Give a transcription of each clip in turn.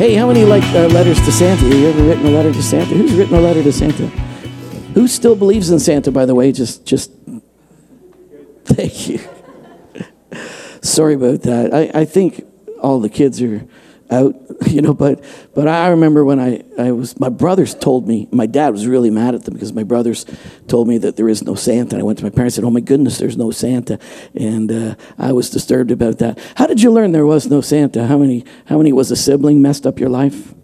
Hey, how many like uh, letters to Santa? Have you ever written a letter to Santa? Who's written a letter to Santa? Who still believes in Santa, by the way? Just, just, thank you. Sorry about that. I, I think all the kids are out, you know, but, but I remember when I, I was, my brothers told me, my dad was really mad at them because my brothers told me that there is no Santa. And I went to my parents and said, oh my goodness, there's no Santa. And uh, I was disturbed about that. How did you learn there was no Santa? How many, how many was a sibling messed up your life?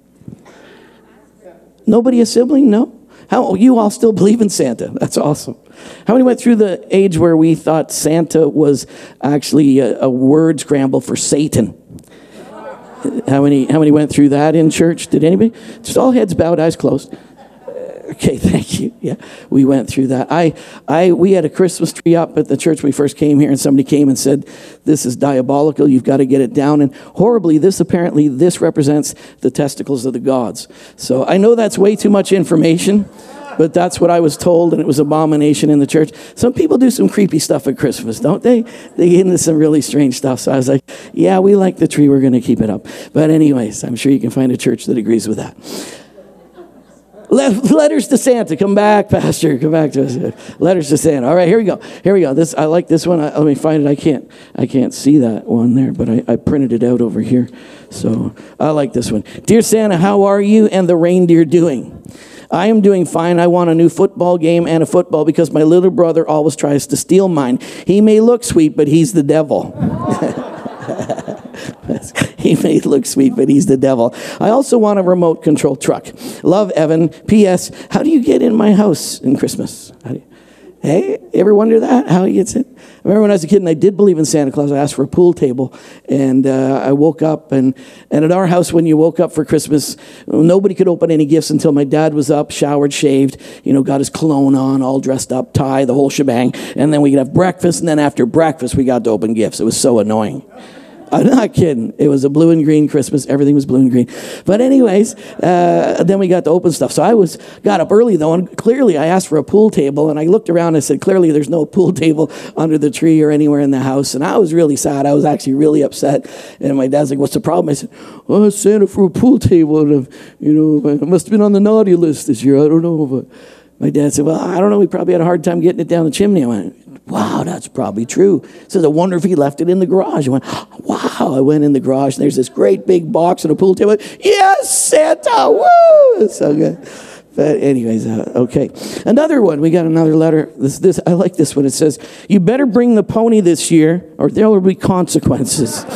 Nobody a sibling? No? How you all still believe in Santa? That's awesome. How many went through the age where we thought Santa was actually a, a word scramble for Satan? How many, how many went through that in church? Did anybody? Just all heads bowed, eyes closed. Uh, okay, thank you. Yeah, we went through that. I, I, we had a Christmas tree up at the church we first came here, and somebody came and said, "This is diabolical. You've got to get it down." And horribly, this apparently this represents the testicles of the gods. So I know that's way too much information, but that's what I was told, and it was abomination in the church. Some people do some creepy stuff at Christmas, don't they? They get into some really strange stuff. So I was like, "Yeah, we like the tree. We're going to keep it up." But anyways, I'm sure you can find a church that agrees with that. Letters to Santa. Come back, Pastor. Come back to us. Letters to Santa. All right, here we go. Here we go. This I like this one. I, let me find it. I can't. I can't see that one there, but I, I printed it out over here. So I like this one. Dear Santa, how are you and the reindeer doing? I am doing fine. I want a new football game and a football because my little brother always tries to steal mine. He may look sweet, but he's the devil. he may look sweet, but he's the devil. I also want a remote control truck. Love Evan. P.S. How do you get in my house in Christmas? Hey, ever wonder that? How he gets it? I remember when I was a kid and I did believe in Santa Claus. I asked for a pool table, and uh, I woke up and and at our house when you woke up for Christmas, nobody could open any gifts until my dad was up, showered, shaved, you know, got his cologne on, all dressed up, tie, the whole shebang, and then we could have breakfast, and then after breakfast we got to open gifts. It was so annoying. I'm not kidding. It was a blue and green Christmas. Everything was blue and green. But anyways, uh, then we got to open stuff. So I was got up early though, and clearly I asked for a pool table, and I looked around and I said, clearly there's no pool table under the tree or anywhere in the house. And I was really sad. I was actually really upset. And my dad's like, "What's the problem?" I said, "Oh, Santa for a pool table. And, you know, it must have been on the naughty list this year. I don't know." But my dad said, "Well, I don't know. We probably had a hard time getting it down the chimney." I went, Wow, that's probably true. Says, I wonder if he left it in the garage. I went, Wow. I went in the garage and there's this great big box and a pool table. Yes, Santa. Woo! It's so good. But anyways, uh, okay. Another one. We got another letter. This, this, I like this one. It says, "You better bring the pony this year, or there will be consequences."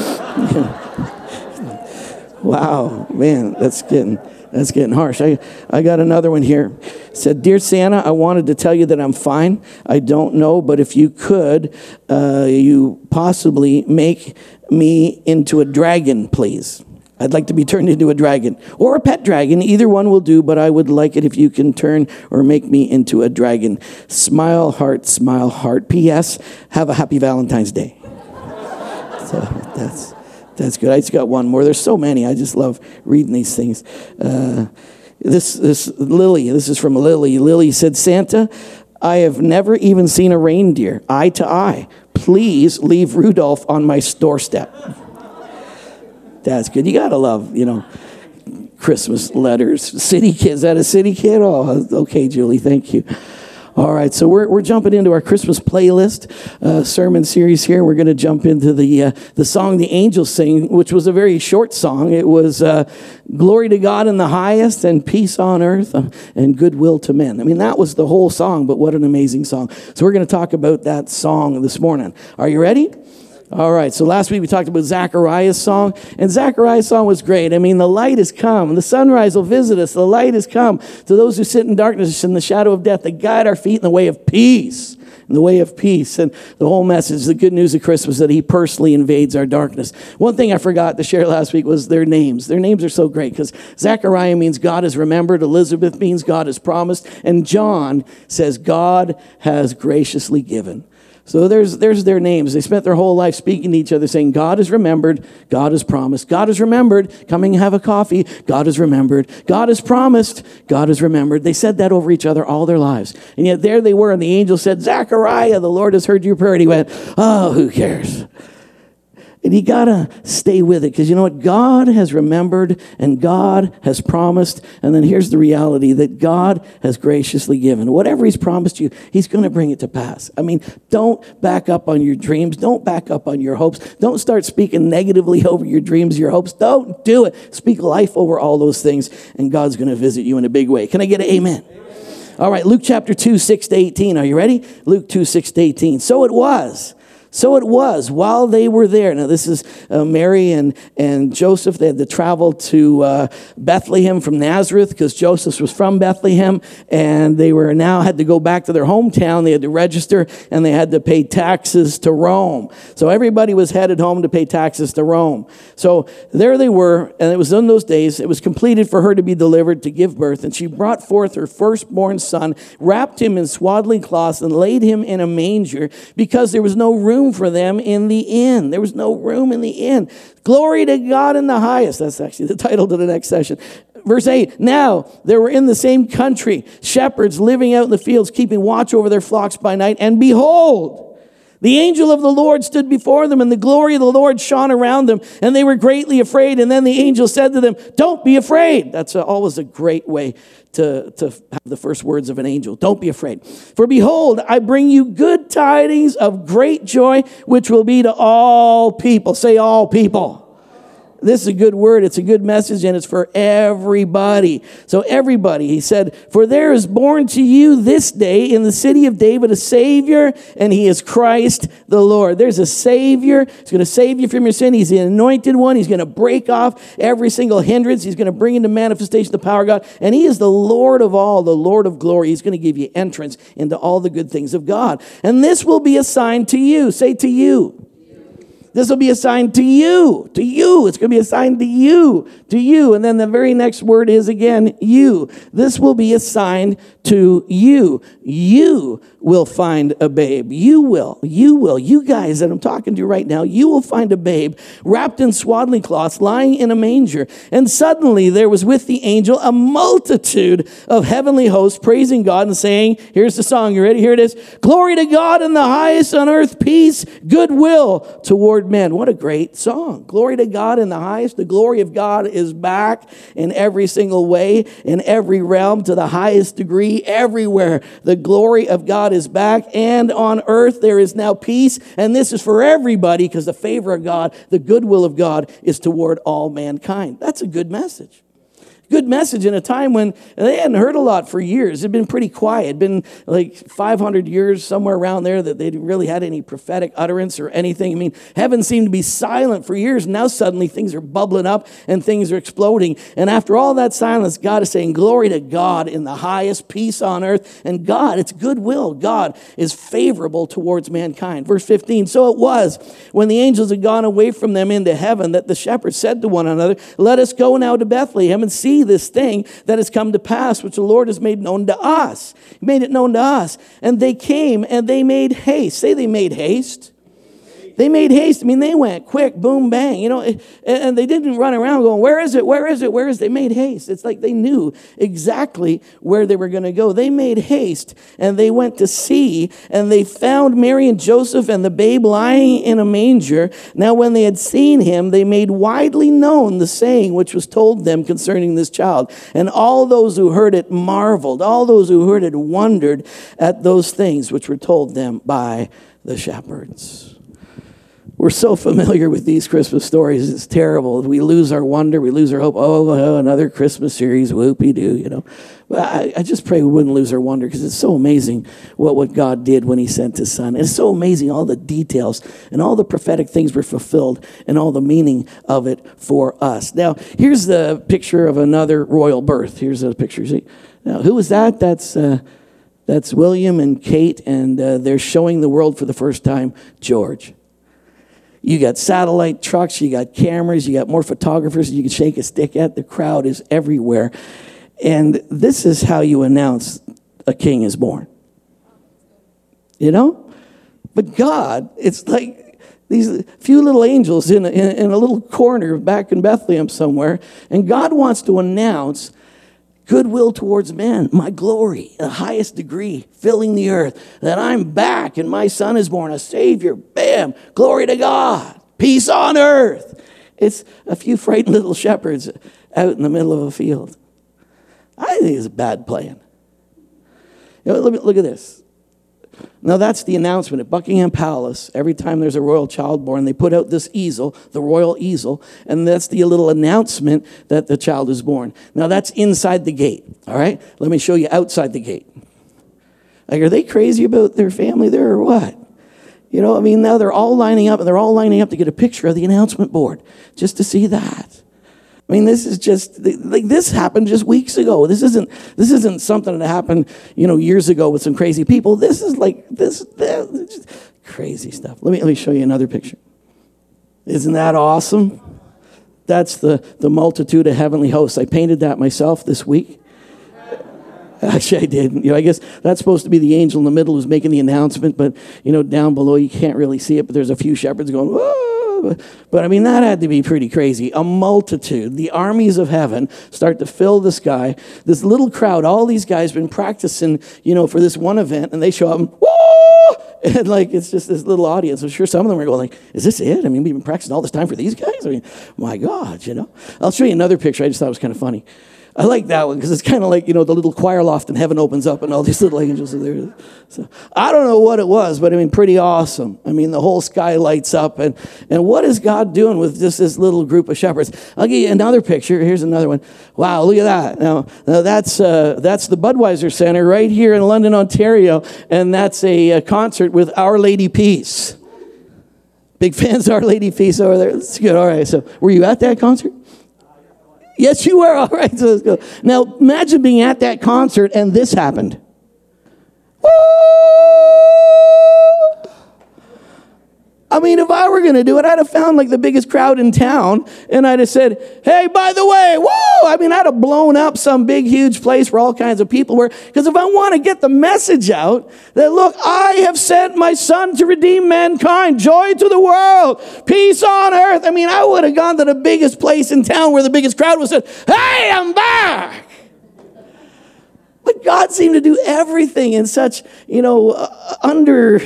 wow, man, that's getting that's getting harsh. I, I got another one here. It said, Dear Santa, I wanted to tell you that I'm fine. I don't know, but if you could, uh, you possibly make me into a dragon, please. I'd like to be turned into a dragon or a pet dragon. Either one will do, but I would like it if you can turn or make me into a dragon. Smile, heart, smile, heart. P.S. Have a happy Valentine's Day. so that's. That's good. I just got one more. There's so many. I just love reading these things. Uh, this, this Lily, this is from Lily. Lily said, Santa, I have never even seen a reindeer eye to eye. Please leave Rudolph on my doorstep. That's good. You gotta love, you know, Christmas letters. City kids. Is that a city kid? Oh, okay, Julie. Thank you. All right, so we're, we're jumping into our Christmas playlist uh, sermon series here. We're going to jump into the, uh, the song the angels sing, which was a very short song. It was uh, Glory to God in the highest and peace on earth uh, and goodwill to men. I mean, that was the whole song, but what an amazing song. So we're going to talk about that song this morning. Are you ready? All right, so last week we talked about Zachariah's song, and Zachariah's song was great. I mean, the light has come, the sunrise will visit us, the light has come to those who sit in darkness in the shadow of death, to guide our feet in the way of peace in the way of peace. And the whole message, the good news of Christmas, that He personally invades our darkness. One thing I forgot to share last week was their names. Their names are so great because Zechariah means God has remembered, Elizabeth means God has promised, and John says God has graciously given. So there's, there's their names. They spent their whole life speaking to each other, saying, God is remembered, God has promised. God is remembered, coming have a coffee, God is remembered. God has promised, God is remembered. They said that over each other all their lives. And yet there they were, and the angel said, Zachariah, the Lord has heard your prayer. And he went, Oh, who cares? And you gotta stay with it because you know what? God has remembered and God has promised. And then here's the reality that God has graciously given. Whatever He's promised you, He's gonna bring it to pass. I mean, don't back up on your dreams. Don't back up on your hopes. Don't start speaking negatively over your dreams, your hopes. Don't do it. Speak life over all those things, and God's gonna visit you in a big way. Can I get an amen? amen. All right, Luke chapter 2, 6 to 18. Are you ready? Luke 2, 6 to 18. So it was so it was while they were there. Now, this is uh, Mary and, and Joseph. They had to travel to uh, Bethlehem from Nazareth because Joseph was from Bethlehem. And they were now had to go back to their hometown. They had to register and they had to pay taxes to Rome. So everybody was headed home to pay taxes to Rome. So there they were. And it was in those days, it was completed for her to be delivered to give birth. And she brought forth her firstborn son, wrapped him in swaddling cloths, and laid him in a manger because there was no room room for them in the inn. There was no room in the inn. Glory to God in the highest. That's actually the title to the next session. Verse 8 Now there were in the same country shepherds living out in the fields, keeping watch over their flocks by night. And behold, the angel of the Lord stood before them, and the glory of the Lord shone around them, and they were greatly afraid. And then the angel said to them, Don't be afraid. That's always a great way to, to have the first words of an angel. Don't be afraid. For behold, I bring you good tidings of great joy, which will be to all people. Say, all people. This is a good word. It's a good message, and it's for everybody. So, everybody, he said, For there is born to you this day in the city of David a Savior, and he is Christ the Lord. There's a Savior. He's going to save you from your sin. He's the anointed one. He's going to break off every single hindrance. He's going to bring into manifestation the power of God. And he is the Lord of all, the Lord of glory. He's going to give you entrance into all the good things of God. And this will be a sign to you. Say to you. This will be assigned to you, to you. It's going to be assigned to you, to you. And then the very next word is again, you. This will be assigned to you. You will find a babe. You will. You will. You guys that I'm talking to right now, you will find a babe wrapped in swaddling cloths, lying in a manger. And suddenly there was with the angel a multitude of heavenly hosts praising God and saying, Here's the song. You ready? Here it is. Glory to God in the highest on earth, peace, goodwill toward men. What a great song. Glory to God in the highest. The glory of God is back in every single way, in every realm, to the highest degree, everywhere. The glory of God is back, and on earth there is now peace. And this is for everybody because the favor of God, the goodwill of God is toward all mankind. That's a good message good message in a time when they hadn't heard a lot for years. It'd been pretty quiet. It'd been like 500 years, somewhere around there, that they'd really had any prophetic utterance or anything. I mean, heaven seemed to be silent for years. Now suddenly things are bubbling up and things are exploding. And after all that silence, God is saying, Glory to God in the highest, peace on earth. And God, it's goodwill. God is favorable towards mankind. Verse 15 So it was when the angels had gone away from them into heaven that the shepherds said to one another, Let us go now to Bethlehem and see this thing that has come to pass, which the Lord has made known to us. He made it known to us. And they came and they made haste. Say they made haste. They made haste. I mean, they went quick, boom, bang, you know, and they didn't run around going, Where is it? Where is it? Where is it? They made haste. It's like they knew exactly where they were going to go. They made haste and they went to see and they found Mary and Joseph and the babe lying in a manger. Now, when they had seen him, they made widely known the saying which was told them concerning this child. And all those who heard it marveled. All those who heard it wondered at those things which were told them by the shepherds. We're so familiar with these Christmas stories. It's terrible. We lose our wonder. We lose our hope. Oh, oh another Christmas series. Whoopie doo, you know. But I, I, just pray we wouldn't lose our wonder because it's so amazing what, what God did when He sent His Son. It's so amazing all the details and all the prophetic things were fulfilled and all the meaning of it for us. Now, here's the picture of another royal birth. Here's a picture. See? Now, who is that? That's. Uh, that's William and Kate, and uh, they're showing the world for the first time George. You got satellite trucks, you got cameras, you got more photographers you can shake a stick at. The crowd is everywhere. And this is how you announce a king is born. You know? But God, it's like these few little angels in a, in a little corner back in Bethlehem somewhere, and God wants to announce goodwill towards men, my glory, the highest degree, filling the earth, that I'm back and my son is born, a savior. Bam! Glory to God. Peace on earth. It's a few frightened little shepherds out in the middle of a field. I think it's a bad plan. You know, look, look at this. Now, that's the announcement at Buckingham Palace. Every time there's a royal child born, they put out this easel, the royal easel, and that's the little announcement that the child is born. Now, that's inside the gate, all right? Let me show you outside the gate. Like, are they crazy about their family there or what? You know, I mean, now they're all lining up and they're all lining up to get a picture of the announcement board just to see that. I mean, this is just like this happened just weeks ago. This isn't this isn't something that happened, you know, years ago with some crazy people. This is like this, this crazy stuff. Let me let me show you another picture. Isn't that awesome? That's the the multitude of heavenly hosts. I painted that myself this week. Actually, I didn't. You know, I guess that's supposed to be the angel in the middle who's making the announcement, but you know, down below you can't really see it. But there's a few shepherds going, "Whoa!" But I mean, that had to be pretty crazy. A multitude, the armies of heaven start to fill the sky. This little crowd, all these guys been practicing, you know, for this one event, and they show up and, and like it's just this little audience. I'm sure some of them are going like, "Is this it? I mean, we've been practicing all this time for these guys. I mean, my God, you know." I'll show you another picture. I just thought it was kind of funny. I like that one because it's kind of like, you know, the little choir loft in heaven opens up and all these little angels are there. So I don't know what it was, but I mean, pretty awesome. I mean, the whole sky lights up. And, and what is God doing with just this little group of shepherds? I'll give you another picture. Here's another one. Wow, look at that. Now, now that's, uh, that's the Budweiser Center right here in London, Ontario. And that's a, a concert with Our Lady Peace. Big fans of Our Lady Peace over there. That's good. All right. So were you at that concert? Yes, you were. All right, so let's go. Now, imagine being at that concert and this happened. Woo! I mean, if I were going to do it, I'd have found like the biggest crowd in town and I'd have said, hey, by the way, whoa! I mean, I'd have blown up some big, huge place where all kinds of people were. Because if I want to get the message out that, look, I have sent my son to redeem mankind, joy to the world, peace on earth. I mean, I would have gone to the biggest place in town where the biggest crowd was said, hey, I'm back. But God seemed to do everything in such, you know, uh, under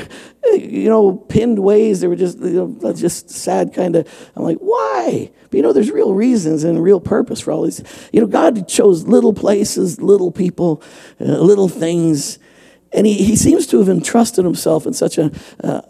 you know, pinned ways. They were just, you know, just sad kind of. I'm like, why? But you know, there's real reasons and real purpose for all these. You know, God chose little places, little people, uh, little things, and he, he seems to have entrusted himself in such a. Uh,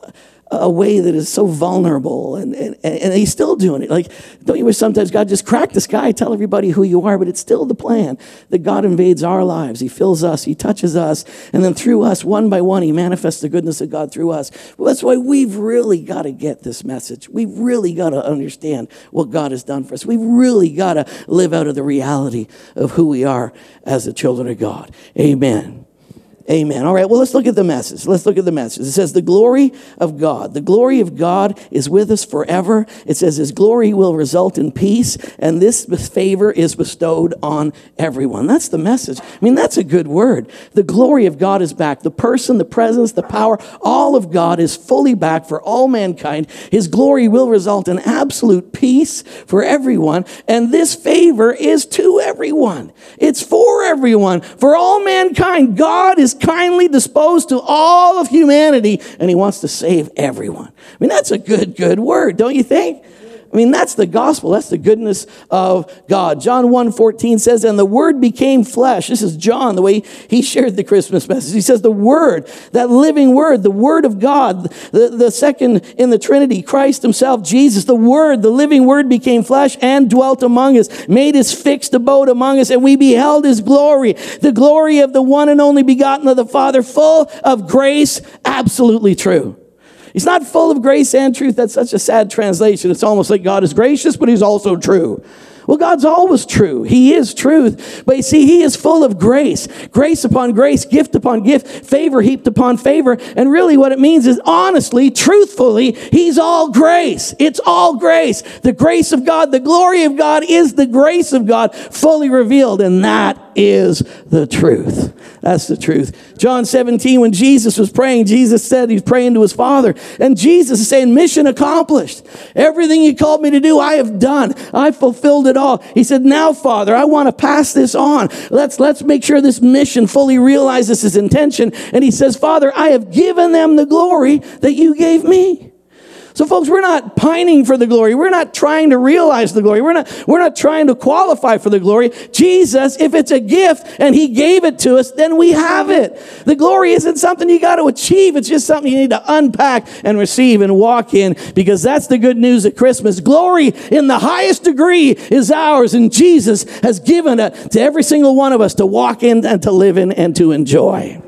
a way that is so vulnerable and, and, and he's still doing it. Like don't you wish sometimes god just crack the sky tell everybody who you are but it's still the plan that god invades our lives. He fills us he touches us and then through us one by one he manifests the goodness of god through us. Well, that's why we've really got to get this message. We've really got to understand what god has done for us. We've really got to live out of the reality of who we are as the children of god. Amen Amen. All right, well, let's look at the message. Let's look at the message. It says, The glory of God. The glory of God is with us forever. It says, His glory will result in peace, and this favor is bestowed on everyone. That's the message. I mean, that's a good word. The glory of God is back. The person, the presence, the power, all of God is fully back for all mankind. His glory will result in absolute peace for everyone, and this favor is to everyone. It's for everyone, for all mankind. God is kindly disposed to all of humanity and he wants to save everyone. I mean, that's a good, good word, don't you think? I mean, that's the gospel. That's the goodness of God. John 1 14 says, And the word became flesh. This is John, the way he shared the Christmas message. He says, The word, that living word, the word of God, the, the second in the Trinity, Christ himself, Jesus, the word, the living word became flesh and dwelt among us, made his fixed abode among us, and we beheld his glory, the glory of the one and only begotten of the Father, full of grace, absolutely true. He's not full of grace and truth. That's such a sad translation. It's almost like God is gracious, but he's also true. Well, God's always true. He is truth. But you see, He is full of grace. Grace upon grace, gift upon gift, favor heaped upon favor. And really what it means is honestly, truthfully, He's all grace. It's all grace. The grace of God, the glory of God is the grace of God fully revealed. And that is the truth. That's the truth. John 17, when Jesus was praying, Jesus said he's praying to his Father. And Jesus is saying, Mission accomplished. Everything you called me to do, I have done. I fulfilled it all. He said, Now, Father, I want to pass this on. Let's, let's make sure this mission fully realizes his intention. And he says, Father, I have given them the glory that you gave me. So folks, we're not pining for the glory. We're not trying to realize the glory. We're not, we're not trying to qualify for the glory. Jesus, if it's a gift and he gave it to us, then we have it. The glory isn't something you got to achieve. It's just something you need to unpack and receive and walk in because that's the good news at Christmas. Glory in the highest degree is ours and Jesus has given it to every single one of us to walk in and to live in and to enjoy.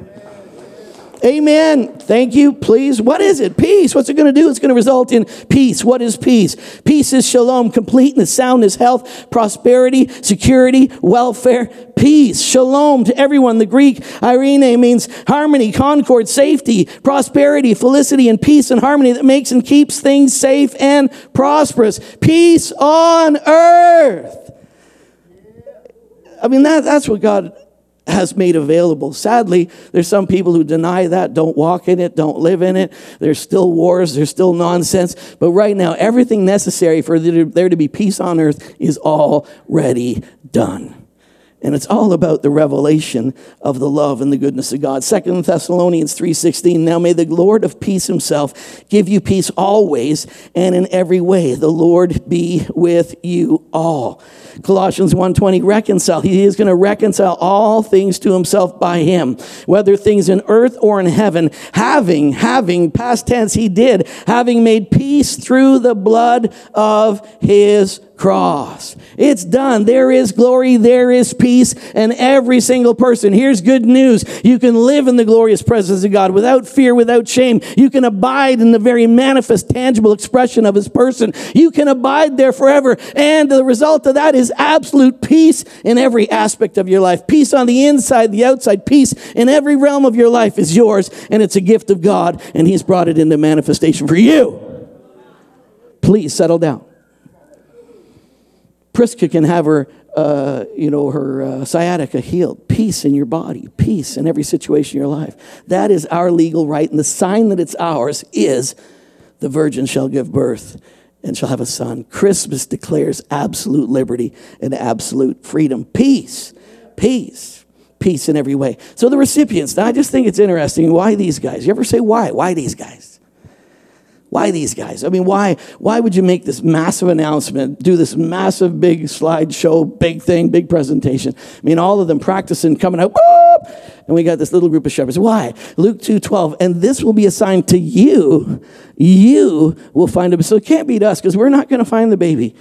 Amen. Thank you. Please. What is it? Peace. What's it going to do? It's going to result in peace. What is peace? Peace is shalom, completeness, soundness, health, prosperity, security, welfare. Peace. Shalom to everyone. The Greek irene means harmony, concord, safety, prosperity, felicity, and peace and harmony that makes and keeps things safe and prosperous. Peace on earth. I mean, that, that's what God has made available. Sadly, there's some people who deny that, don't walk in it, don't live in it. There's still wars, there's still nonsense. But right now, everything necessary for there to be peace on earth is already done. And it's all about the revelation of the love and the goodness of God. Second Thessalonians 3:16. Now may the Lord of peace himself give you peace always and in every way. The Lord be with you all. Colossians 1:20 reconcile. He is going to reconcile all things to himself by him, whether things in earth or in heaven, having having past tense he did, having made peace through the blood of his cross. It's done. There is glory, there is peace, and every single person. Here's good news. You can live in the glorious presence of God without fear, without shame. You can abide in the very manifest, tangible expression of his person. You can abide there forever. And the result of that is absolute peace in every aspect of your life. Peace on the inside, the outside. Peace in every realm of your life is yours, and it's a gift of God, and he's brought it into manifestation for you. Please settle down. Priska can have her, uh, you know, her uh, sciatica healed. Peace in your body, peace in every situation in your life. That is our legal right, and the sign that it's ours is the virgin shall give birth and shall have a son. Christmas declares absolute liberty and absolute freedom. Peace, peace, peace in every way. So the recipients, now I just think it's interesting. Why these guys? You ever say why? Why these guys? Why these guys? I mean, why, why would you make this massive announcement, do this massive big slideshow, big thing, big presentation? I mean, all of them practicing, coming out, whoop, and we got this little group of shepherds. Why? Luke 2.12, and this will be assigned to you. You will find him. So it can't be us because we're not going to find the baby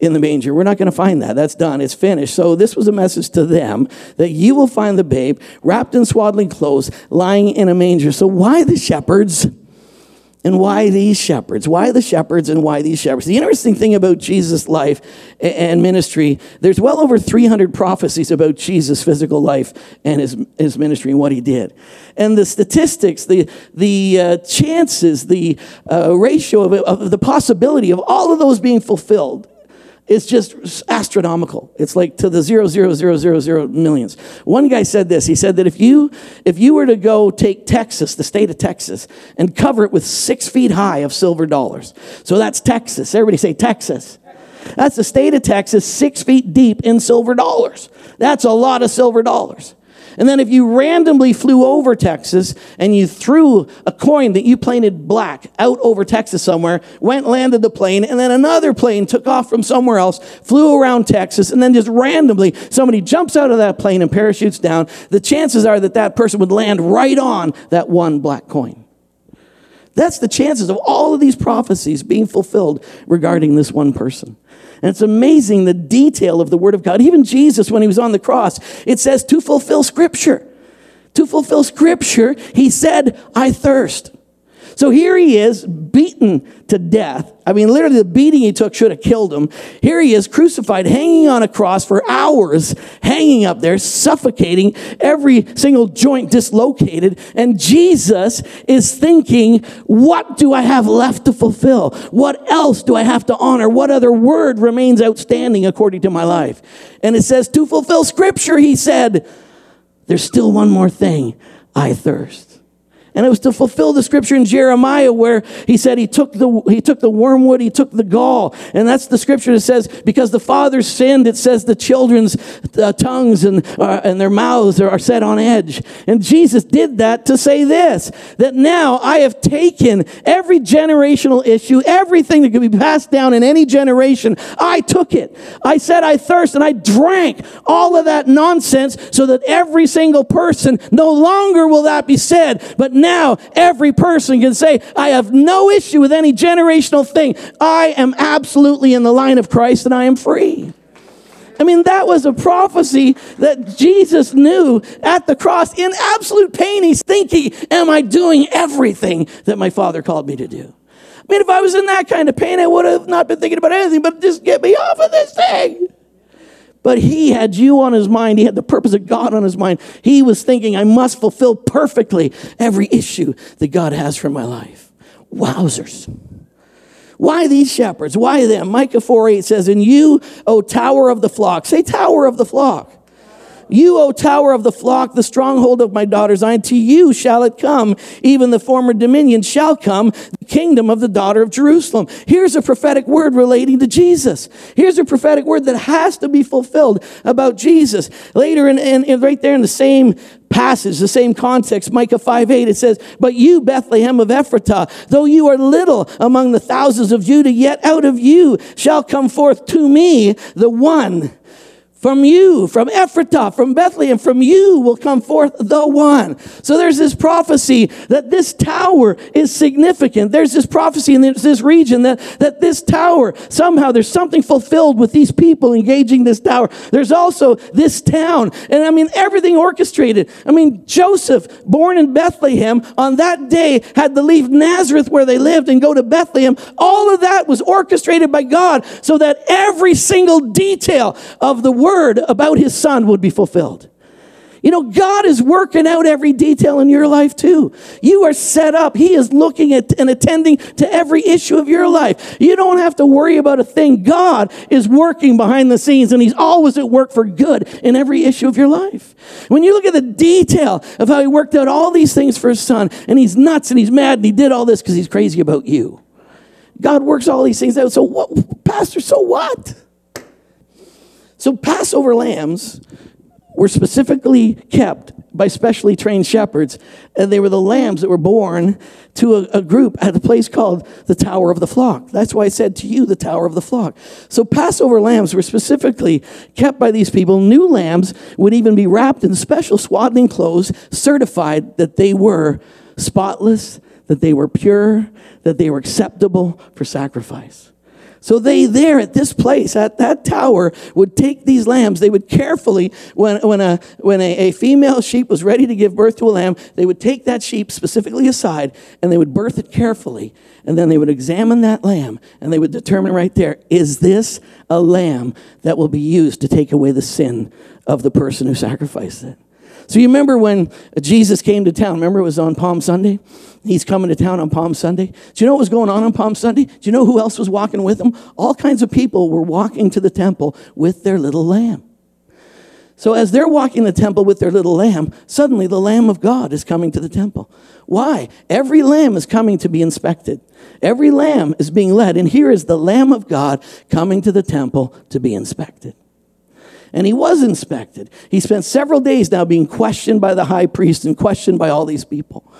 in the manger. We're not going to find that. That's done. It's finished. So this was a message to them that you will find the babe wrapped in swaddling clothes, lying in a manger. So why the shepherds? And why these shepherds? Why the shepherds and why these shepherds? The interesting thing about Jesus' life and ministry, there's well over 300 prophecies about Jesus' physical life and his, his ministry and what he did. And the statistics, the, the uh, chances, the uh, ratio of, of the possibility of all of those being fulfilled it's just astronomical. It's like to the zero zero zero zero zero millions. One guy said this. He said that if you if you were to go take Texas, the state of Texas, and cover it with six feet high of silver dollars, so that's Texas. Everybody say Texas. That's the state of Texas, six feet deep in silver dollars. That's a lot of silver dollars. And then if you randomly flew over Texas and you threw a coin that you painted black out over Texas somewhere, went, landed the plane, and then another plane took off from somewhere else, flew around Texas, and then just randomly somebody jumps out of that plane and parachutes down, the chances are that that person would land right on that one black coin. That's the chances of all of these prophecies being fulfilled regarding this one person. And it's amazing the detail of the Word of God. Even Jesus, when he was on the cross, it says to fulfill Scripture. To fulfill Scripture, he said, I thirst. So here he is, beaten to death. I mean, literally, the beating he took should have killed him. Here he is, crucified, hanging on a cross for hours, hanging up there, suffocating, every single joint dislocated. And Jesus is thinking, What do I have left to fulfill? What else do I have to honor? What other word remains outstanding according to my life? And it says, To fulfill Scripture, he said, There's still one more thing I thirst. And it was to fulfill the scripture in Jeremiah where he said he took the, he took the wormwood, he took the gall. And that's the scripture that says, because the fathers sinned, it says the children's uh, tongues and, uh, and their mouths are, are set on edge. And Jesus did that to say this, that now I have taken every generational issue, everything that could be passed down in any generation. I took it. I said I thirst and I drank all of that nonsense so that every single person, no longer will that be said, but now every person can say, I have no issue with any generational thing. I am absolutely in the line of Christ and I am free. I mean, that was a prophecy that Jesus knew at the cross. In absolute pain, he's thinking, Am I doing everything that my Father called me to do? I mean, if I was in that kind of pain, I would have not been thinking about anything but just get me off of this thing. But he had you on his mind. He had the purpose of God on his mind. He was thinking, I must fulfill perfectly every issue that God has for my life. Wowzers. Why these shepherds? Why them? Micah 4 8 says, And you, O tower of the flock. Say, tower of the flock. You, O tower of the flock, the stronghold of my daughter Zion, to you shall it come. Even the former dominion shall come, the kingdom of the daughter of Jerusalem. Here's a prophetic word relating to Jesus. Here's a prophetic word that has to be fulfilled about Jesus. Later, in, in, in right there in the same passage, the same context, Micah 5 8, it says, But you, Bethlehem of Ephratah, though you are little among the thousands of Judah, yet out of you shall come forth to me the one from you, from Ephratah, from Bethlehem, from you will come forth the one. So there's this prophecy that this tower is significant. There's this prophecy in this, region that, that this tower, somehow there's something fulfilled with these people engaging this tower. There's also this town. And I mean, everything orchestrated. I mean, Joseph, born in Bethlehem, on that day had to leave Nazareth where they lived and go to Bethlehem. All of that was orchestrated by God so that every single detail of the word about his son would be fulfilled. You know, God is working out every detail in your life too. You are set up. He is looking at and attending to every issue of your life. You don't have to worry about a thing. God is working behind the scenes and He's always at work for good in every issue of your life. When you look at the detail of how He worked out all these things for His son, and He's nuts and He's mad and He did all this because He's crazy about you. God works all these things out. So what, Pastor, so what? So Passover lambs were specifically kept by specially trained shepherds, and they were the lambs that were born to a, a, group at a place called the Tower of the Flock. That's why I said to you, the Tower of the Flock. So Passover lambs were specifically kept by these people. New lambs would even be wrapped in special swaddling clothes, certified that they were spotless, that they were pure, that they were acceptable for sacrifice. So they there at this place, at that tower, would take these lambs. They would carefully, when, when, a, when a, a, female sheep was ready to give birth to a lamb, they would take that sheep specifically aside and they would birth it carefully. And then they would examine that lamb and they would determine right there, is this a lamb that will be used to take away the sin of the person who sacrificed it? So you remember when Jesus came to town? Remember it was on Palm Sunday? He's coming to town on Palm Sunday. Do you know what was going on on Palm Sunday? Do you know who else was walking with him? All kinds of people were walking to the temple with their little lamb. So as they're walking the temple with their little lamb, suddenly the Lamb of God is coming to the temple. Why? Every lamb is coming to be inspected. Every lamb is being led. And here is the Lamb of God coming to the temple to be inspected. And he was inspected. He spent several days now being questioned by the high priest and questioned by all these people.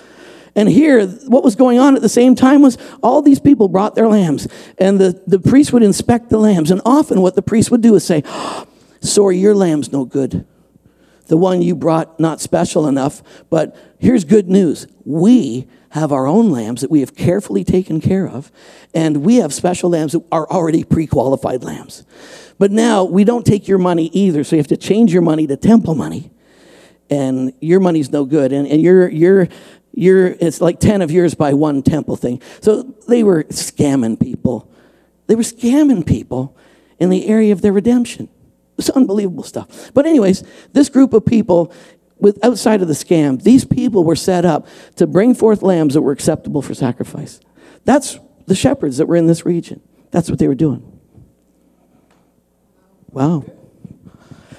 And here, what was going on at the same time was all these people brought their lambs, and the, the priest would inspect the lambs. And often, what the priest would do is say, Sorry, your lamb's no good. The one you brought, not special enough, but here's good news. We have our own lambs that we have carefully taken care of, and we have special lambs that are already pre qualified lambs. But now we don't take your money either, so you have to change your money to temple money, and your money's no good. And, and you're, you're, you're, it's like 10 of yours by one temple thing. So they were scamming people. They were scamming people in the area of their redemption. It's unbelievable stuff. But, anyways, this group of people, with outside of the scam, these people were set up to bring forth lambs that were acceptable for sacrifice. That's the shepherds that were in this region. That's what they were doing. Wow.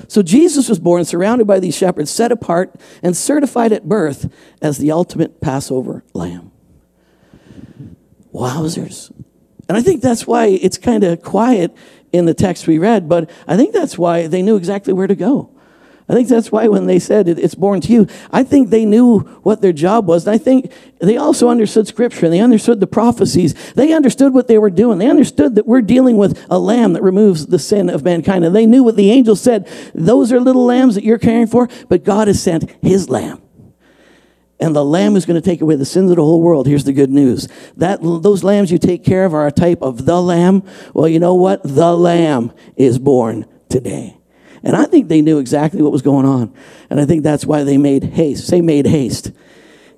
So Jesus was born surrounded by these shepherds, set apart and certified at birth as the ultimate Passover lamb. Wowzers. And I think that's why it's kind of quiet in the text we read, but I think that's why they knew exactly where to go. I think that's why when they said it's born to you, I think they knew what their job was. And I think they also understood scripture and they understood the prophecies. They understood what they were doing. They understood that we're dealing with a lamb that removes the sin of mankind. And they knew what the angel said. Those are little lambs that you're caring for, but God has sent his lamb and the lamb is going to take away the sins of the whole world. Here's the good news. That those lambs you take care of are a type of the lamb. Well, you know what? The lamb is born today. And I think they knew exactly what was going on. And I think that's why they made haste. Say made haste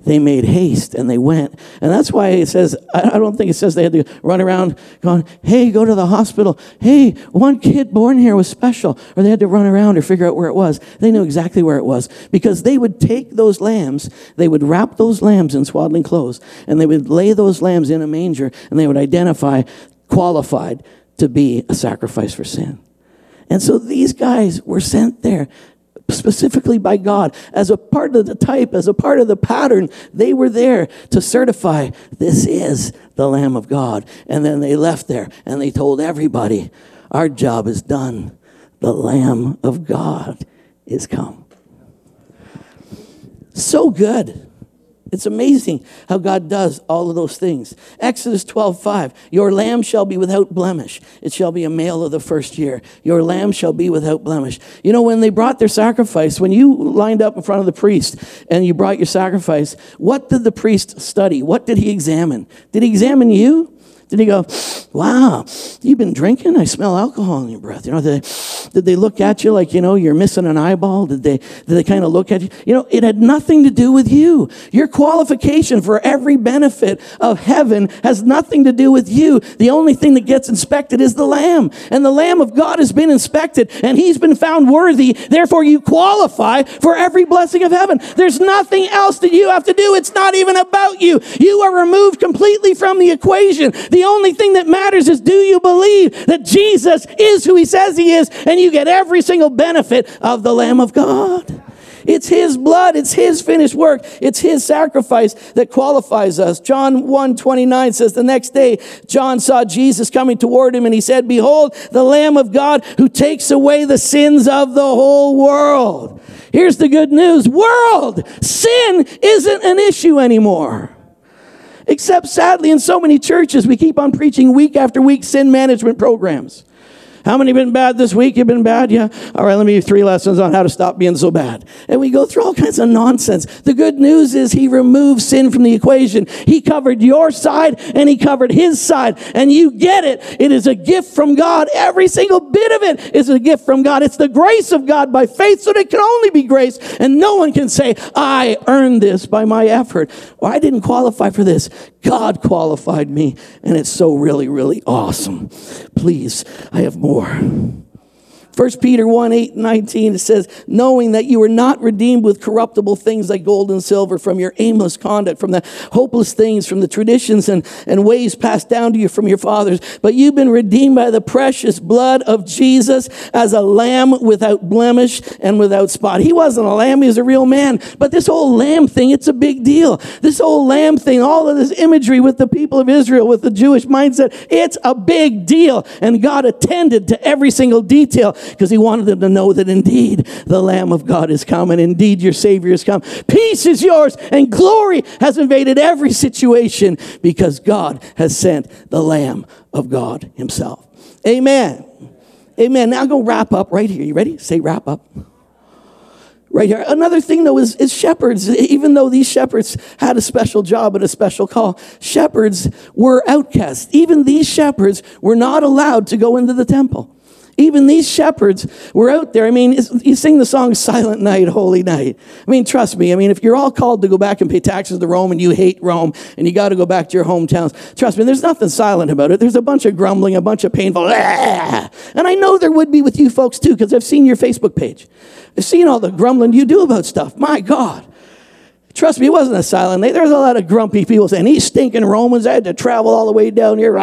they made haste and they went. And that's why it says, I don't think it says they had to run around going, hey, go to the hospital. Hey, one kid born here was special. Or they had to run around or figure out where it was. They knew exactly where it was because they would take those lambs, they would wrap those lambs in swaddling clothes, and they would lay those lambs in a manger and they would identify qualified to be a sacrifice for sin. And so these guys were sent there specifically by God as a part of the type, as a part of the pattern. They were there to certify this is the Lamb of God. And then they left there and they told everybody, Our job is done. The Lamb of God is come. So good. It's amazing how God does all of those things. Exodus 12, 5. Your lamb shall be without blemish. It shall be a male of the first year. Your lamb shall be without blemish. You know, when they brought their sacrifice, when you lined up in front of the priest and you brought your sacrifice, what did the priest study? What did he examine? Did he examine you? Did he go, wow, you've been drinking? I smell alcohol in your breath. You know, did they, did they look at you like, you know, you're missing an eyeball? Did they, did they kind of look at you? You know, it had nothing to do with you. Your qualification for every benefit of heaven has nothing to do with you. The only thing that gets inspected is the Lamb. And the Lamb of God has been inspected and he's been found worthy. Therefore, you qualify for every blessing of heaven. There's nothing else that you have to do. It's not even about you. You are removed completely from the equation. The the only thing that matters is do you believe that Jesus is who he says he is and you get every single benefit of the Lamb of God? It's his blood, it's his finished work, it's his sacrifice that qualifies us. John 1 29 says, The next day, John saw Jesus coming toward him, and he said, Behold, the Lamb of God who takes away the sins of the whole world. Here's the good news world, sin isn't an issue anymore. Except sadly, in so many churches, we keep on preaching week after week sin management programs. How many been bad this week? You've been bad? Yeah. All right, let me give you three lessons on how to stop being so bad. And we go through all kinds of nonsense. The good news is he removed sin from the equation. He covered your side and he covered his side. And you get it. It is a gift from God. Every single bit of it is a gift from God. It's the grace of God by faith, so it can only be grace. And no one can say, I earned this by my effort, or I didn't qualify for this. God qualified me. And it's so really, really awesome. Please, I have more more. 1 Peter 1 8 19, it says, knowing that you were not redeemed with corruptible things like gold and silver from your aimless conduct, from the hopeless things, from the traditions and, and ways passed down to you from your fathers, but you've been redeemed by the precious blood of Jesus as a lamb without blemish and without spot. He wasn't a lamb, he was a real man. But this whole lamb thing, it's a big deal. This whole lamb thing, all of this imagery with the people of Israel, with the Jewish mindset, it's a big deal. And God attended to every single detail because he wanted them to know that indeed the Lamb of God is come and indeed your Savior has come. Peace is yours and glory has invaded every situation because God has sent the Lamb of God himself. Amen. Amen. Now to wrap up right here. You ready? Say wrap up. Right here. Another thing though is, is shepherds. Even though these shepherds had a special job and a special call, shepherds were outcasts. Even these shepherds were not allowed to go into the temple. Even these shepherds were out there. I mean, you sing the song Silent Night, Holy Night. I mean, trust me. I mean, if you're all called to go back and pay taxes to Rome and you hate Rome and you got to go back to your hometowns, trust me, there's nothing silent about it. There's a bunch of grumbling, a bunch of painful, ah! and I know there would be with you folks too, because I've seen your Facebook page. I've seen all the grumbling you do about stuff. My God. Trust me, it wasn't a silent night. There was a lot of grumpy people saying, These stinking Romans, I had to travel all the way down here.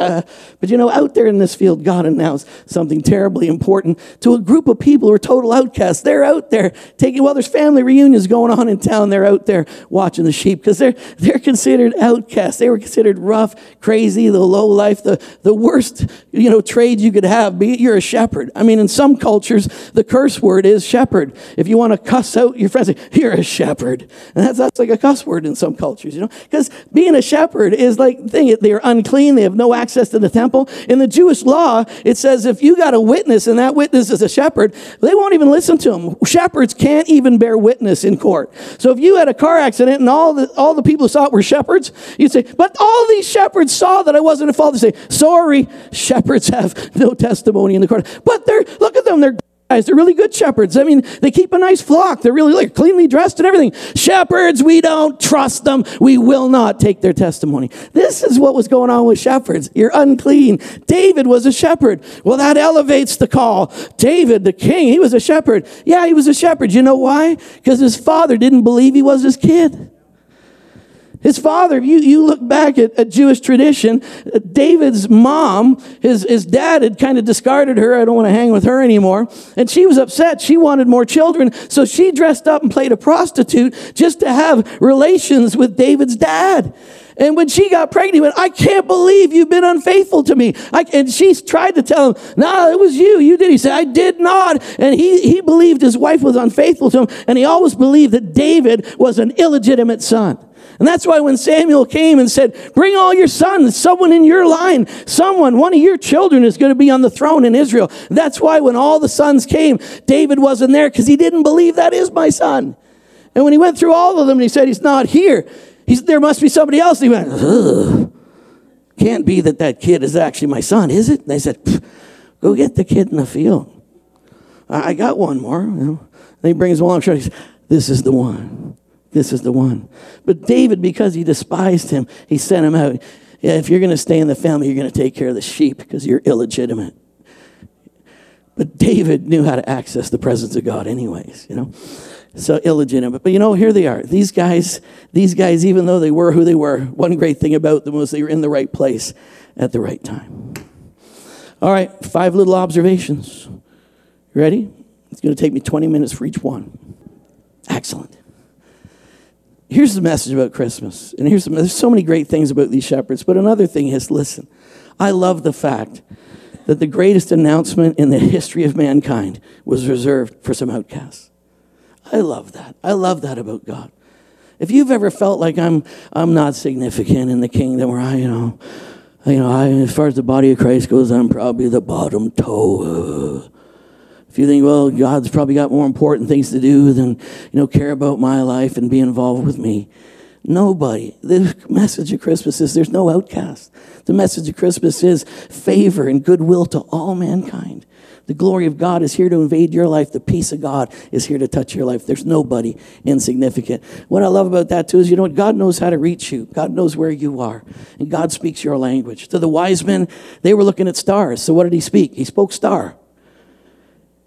But you know, out there in this field, God announced something terribly important to a group of people who are total outcasts. They're out there taking, well, there's family reunions going on in town. They're out there watching the sheep because they're, they're considered outcasts. They were considered rough, crazy, the low life, the, the worst, you know, trade you could have. Be it you're a shepherd. I mean, in some cultures, the curse word is shepherd. If you want to cuss out your friends, you're a shepherd. And that's, that's like a cuss word in some cultures, you know? Because being a shepherd is like, thing, they're unclean, they have no access to the temple. In the Jewish law, it says if you got a witness and that witness is a shepherd, they won't even listen to him. Shepherds can't even bear witness in court. So if you had a car accident and all the, all the people who saw it were shepherds, you'd say, but all these shepherds saw that I wasn't a fault. They say, sorry, shepherds have no testimony in the court. But they're, look at them, they're guys. They're really good shepherds. I mean, they keep a nice flock. They're really like cleanly dressed and everything. Shepherds, we don't trust them. We will not take their testimony. This is what was going on with shepherds. You're unclean. David was a shepherd. Well, that elevates the call. David, the king, he was a shepherd. Yeah, he was a shepherd. You know why? Because his father didn't believe he was his kid. His father, you, you look back at, at Jewish tradition, uh, David's mom, his, his dad had kind of discarded her. I don't want to hang with her anymore. And she was upset. She wanted more children. So she dressed up and played a prostitute just to have relations with David's dad. And when she got pregnant, he went, I can't believe you've been unfaithful to me. I, and she tried to tell him, no, nah, it was you. You did. He said, I did not. And he, he believed his wife was unfaithful to him. And he always believed that David was an illegitimate son. And that's why when Samuel came and said, Bring all your sons, someone in your line, someone, one of your children is going to be on the throne in Israel. That's why when all the sons came, David wasn't there because he didn't believe that is my son. And when he went through all of them and he said, He's not here, he's, there must be somebody else. He went, Ugh. Can't be that that kid is actually my son, is it? And they said, Go get the kid in the field. I got one more. You know. And he brings along. She says, This is the one. This is the one. But David, because he despised him, he sent him out. Yeah, if you're going to stay in the family, you're going to take care of the sheep because you're illegitimate. But David knew how to access the presence of God, anyways, you know. So illegitimate. But you know, here they are. These guys, these guys, even though they were who they were, one great thing about them was they were in the right place at the right time. All right, five little observations. Ready? It's going to take me 20 minutes for each one. Excellent here's the message about Christmas. And here's there's so many great things about these shepherds, but another thing is listen, I love the fact that the greatest announcement in the history of mankind was reserved for some outcasts. I love that. I love that about God. If you've ever felt like I'm I'm not significant in the kingdom where I, you know, you know, I, as far as the body of Christ goes, I'm probably the bottom toe. If you think, well, God's probably got more important things to do than, you know, care about my life and be involved with me. Nobody. The message of Christmas is there's no outcast. The message of Christmas is favor and goodwill to all mankind. The glory of God is here to invade your life. The peace of God is here to touch your life. There's nobody insignificant. What I love about that too is, you know what? God knows how to reach you. God knows where you are. And God speaks your language. To the wise men, they were looking at stars. So what did he speak? He spoke star.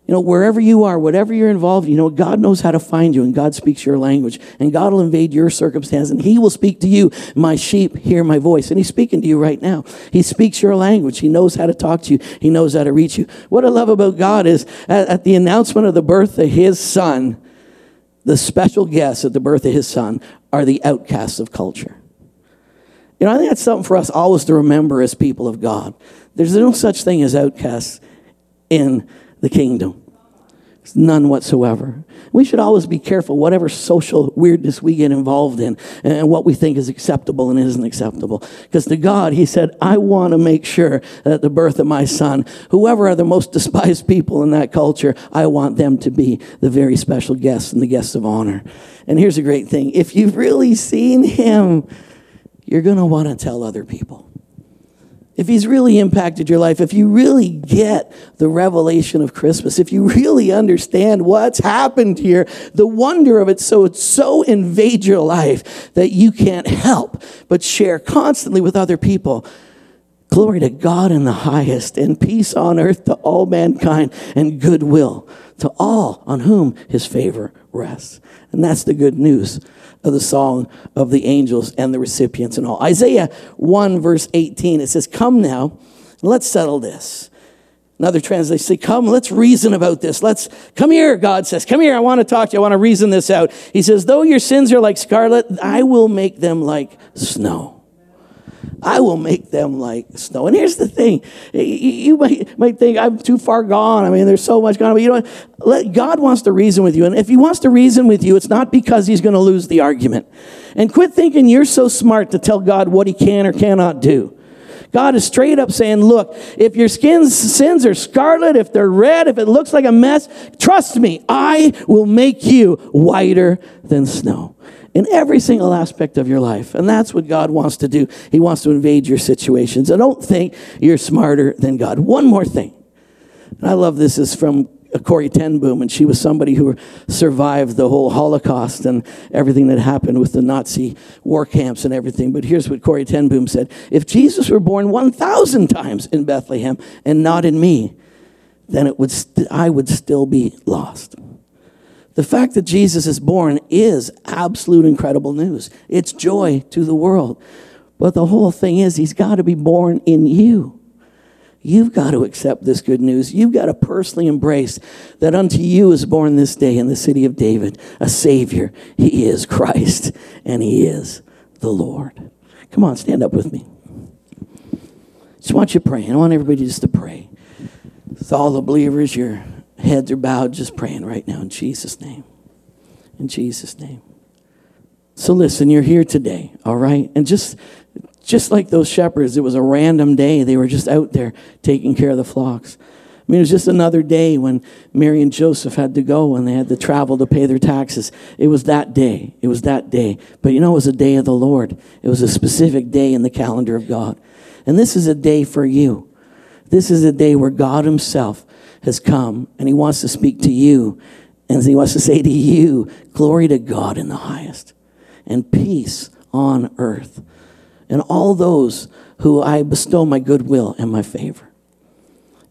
You know, wherever you are, whatever you're involved, you know, God knows how to find you and God speaks your language and God will invade your circumstance and He will speak to you. My sheep hear my voice. And He's speaking to you right now. He speaks your language. He knows how to talk to you. He knows how to reach you. What I love about God is at, at the announcement of the birth of His Son, the special guests at the birth of His Son are the outcasts of culture. You know, I think that's something for us always to remember as people of God. There's no such thing as outcasts in the kingdom. None whatsoever. We should always be careful, whatever social weirdness we get involved in and what we think is acceptable and isn't acceptable. Because to God, He said, I want to make sure that the birth of my son, whoever are the most despised people in that culture, I want them to be the very special guests and the guests of honor. And here's a great thing if you've really seen Him, you're going to want to tell other people if he's really impacted your life, if you really get the revelation of Christmas, if you really understand what's happened here, the wonder of it, so it so invades your life that you can't help but share constantly with other people. Glory to God in the highest, and peace on earth to all mankind, and goodwill to all on whom his favor rests. And that's the good news of the song of the angels and the recipients and all. Isaiah 1, verse 18, it says, Come now, let's settle this. Another translation say, Come, let's reason about this. Let's come here, God says. Come here, I want to talk to you. I want to reason this out. He says, Though your sins are like scarlet, I will make them like snow. I will make them like snow. And here's the thing you might, might think I'm too far gone. I mean, there's so much gone. But you know what? God wants to reason with you. And if He wants to reason with you, it's not because He's going to lose the argument. And quit thinking you're so smart to tell God what He can or cannot do. God is straight up saying, look, if your skin's sins are scarlet, if they're red, if it looks like a mess, trust me, I will make you whiter than snow in every single aspect of your life. And that's what God wants to do. He wants to invade your situations. I don't think you're smarter than God. One more thing. And I love this is from Corrie ten Boom, and she was somebody who survived the whole Holocaust and everything that happened with the Nazi war camps and everything. But here's what Corrie ten Boom said If Jesus were born 1,000 times in Bethlehem and not in me, then it would st- I would still be lost. The fact that Jesus is born is absolute incredible news. It's joy to the world. But the whole thing is, he's got to be born in you. You've got to accept this good news. You've got to personally embrace that unto you is born this day in the city of David a Savior. He is Christ, and He is the Lord. Come on, stand up with me. Just want you to pray. I want everybody just to pray. With all the believers, you're heads are bowed, just praying right now in Jesus' name. In Jesus' name. So listen, you're here today, all right? And just just like those shepherds, it was a random day. They were just out there taking care of the flocks. I mean, it was just another day when Mary and Joseph had to go and they had to travel to pay their taxes. It was that day. It was that day. But you know, it was a day of the Lord. It was a specific day in the calendar of God. And this is a day for you. This is a day where God Himself has come and he wants to speak to you. And he wants to say to you, Glory to God in the highest, and peace on earth, and all those who I bestow my goodwill and my favor.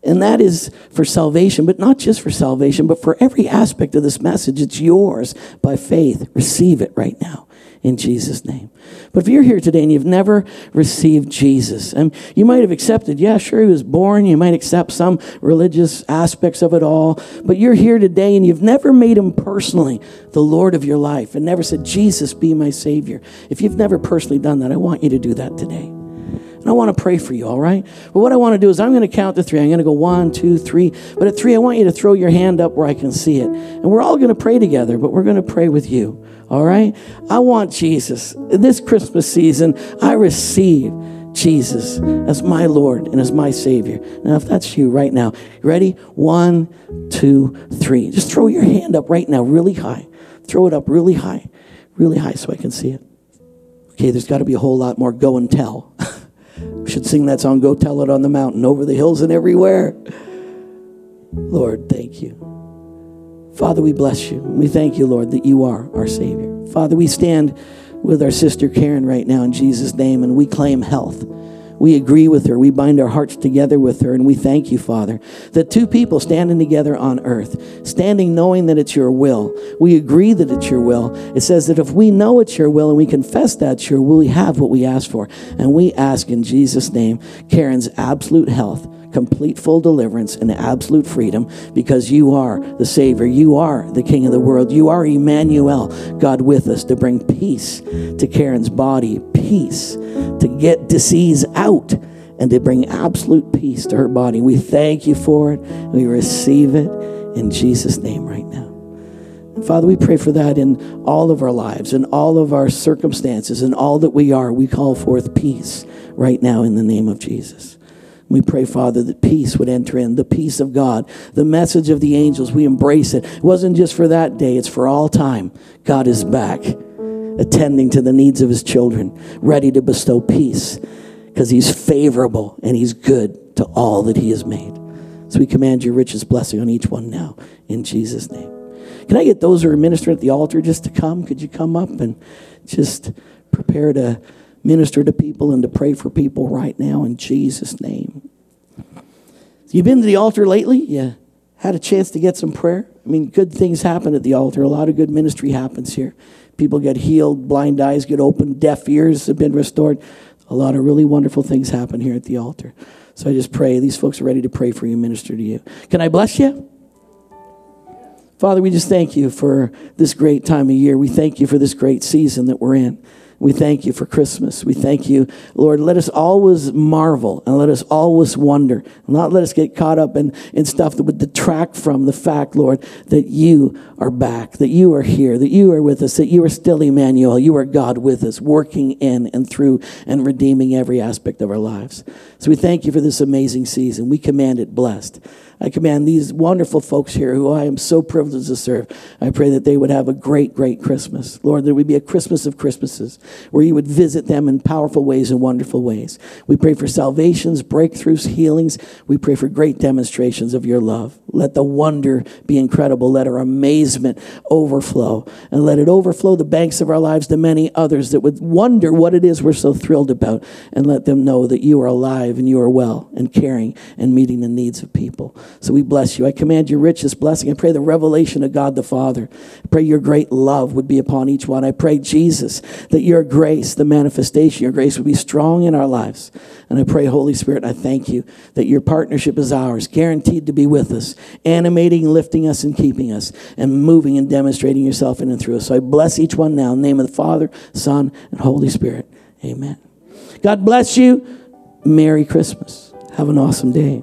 And that is for salvation, but not just for salvation, but for every aspect of this message. It's yours by faith. Receive it right now in Jesus' name. But if you're here today and you've never received Jesus, and you might have accepted, yeah, sure, he was born, you might accept some religious aspects of it all, but you're here today and you've never made him personally the Lord of your life and never said, Jesus, be my Savior. If you've never personally done that, I want you to do that today. And I want to pray for you, all right? But what I want to do is I'm going to count to three. I'm going to go one, two, three. But at three, I want you to throw your hand up where I can see it. And we're all going to pray together, but we're going to pray with you. All right? I want Jesus. This Christmas season, I receive Jesus as my Lord and as my Savior. Now, if that's you right now, ready? One, two, three. Just throw your hand up right now, really high. Throw it up really high, really high so I can see it. Okay, there's got to be a whole lot more go and tell. we should sing that song, Go Tell It on the Mountain, over the hills and everywhere. Lord, thank you. Father, we bless you. We thank you, Lord, that you are our Savior. Father, we stand with our sister Karen right now in Jesus' name and we claim health. We agree with her. We bind our hearts together with her. And we thank you, Father, that two people standing together on earth, standing knowing that it's your will, we agree that it's your will. It says that if we know it's your will and we confess that's your will, we have what we ask for. And we ask in Jesus' name, Karen's absolute health complete full deliverance and absolute freedom because you are the Savior. You are the King of the world. You are Emmanuel, God with us, to bring peace to Karen's body, peace to get disease out and to bring absolute peace to her body. We thank you for it. We receive it in Jesus' name right now. And Father, we pray for that in all of our lives, in all of our circumstances, in all that we are. We call forth peace right now in the name of Jesus. We pray, Father, that peace would enter in, the peace of God, the message of the angels. We embrace it. It wasn't just for that day, it's for all time. God is back, attending to the needs of his children, ready to bestow peace because he's favorable and he's good to all that he has made. So we command your richest blessing on each one now in Jesus' name. Can I get those who are ministering at the altar just to come? Could you come up and just prepare to minister to people and to pray for people right now in Jesus' name? You been to the altar lately? Yeah. had a chance to get some prayer? I mean, good things happen at the altar. A lot of good ministry happens here. People get healed, blind eyes get opened, deaf ears have been restored. A lot of really wonderful things happen here at the altar. So I just pray these folks are ready to pray for you, minister to you. Can I bless you? Father, we just thank you for this great time of year. We thank you for this great season that we're in. We thank you for Christmas. We thank you, Lord. Let us always marvel and let us always wonder. Not let us get caught up in, in stuff that would detract from the fact, Lord, that you are back, that you are here, that you are with us, that you are still Emmanuel. You are God with us, working in and through and redeeming every aspect of our lives. So we thank you for this amazing season. We command it blessed. I command these wonderful folks here who I am so privileged to serve. I pray that they would have a great, great Christmas. Lord, there would be a Christmas of Christmases where you would visit them in powerful ways and wonderful ways. We pray for salvations, breakthroughs, healings. We pray for great demonstrations of your love. Let the wonder be incredible. Let our amazement overflow. And let it overflow the banks of our lives to many others that would wonder what it is we're so thrilled about. And let them know that you are alive and you are well and caring and meeting the needs of people. So we bless you. I command your richest blessing. I pray the revelation of God the Father. I pray your great love would be upon each one. I pray, Jesus, that your grace, the manifestation, your grace would be strong in our lives. And I pray, Holy Spirit, I thank you that your partnership is ours, guaranteed to be with us, animating, lifting us, and keeping us, and moving and demonstrating yourself in and through us. So I bless each one now in the name of the Father, Son, and Holy Spirit. Amen. God bless you. Merry Christmas. Have an awesome day.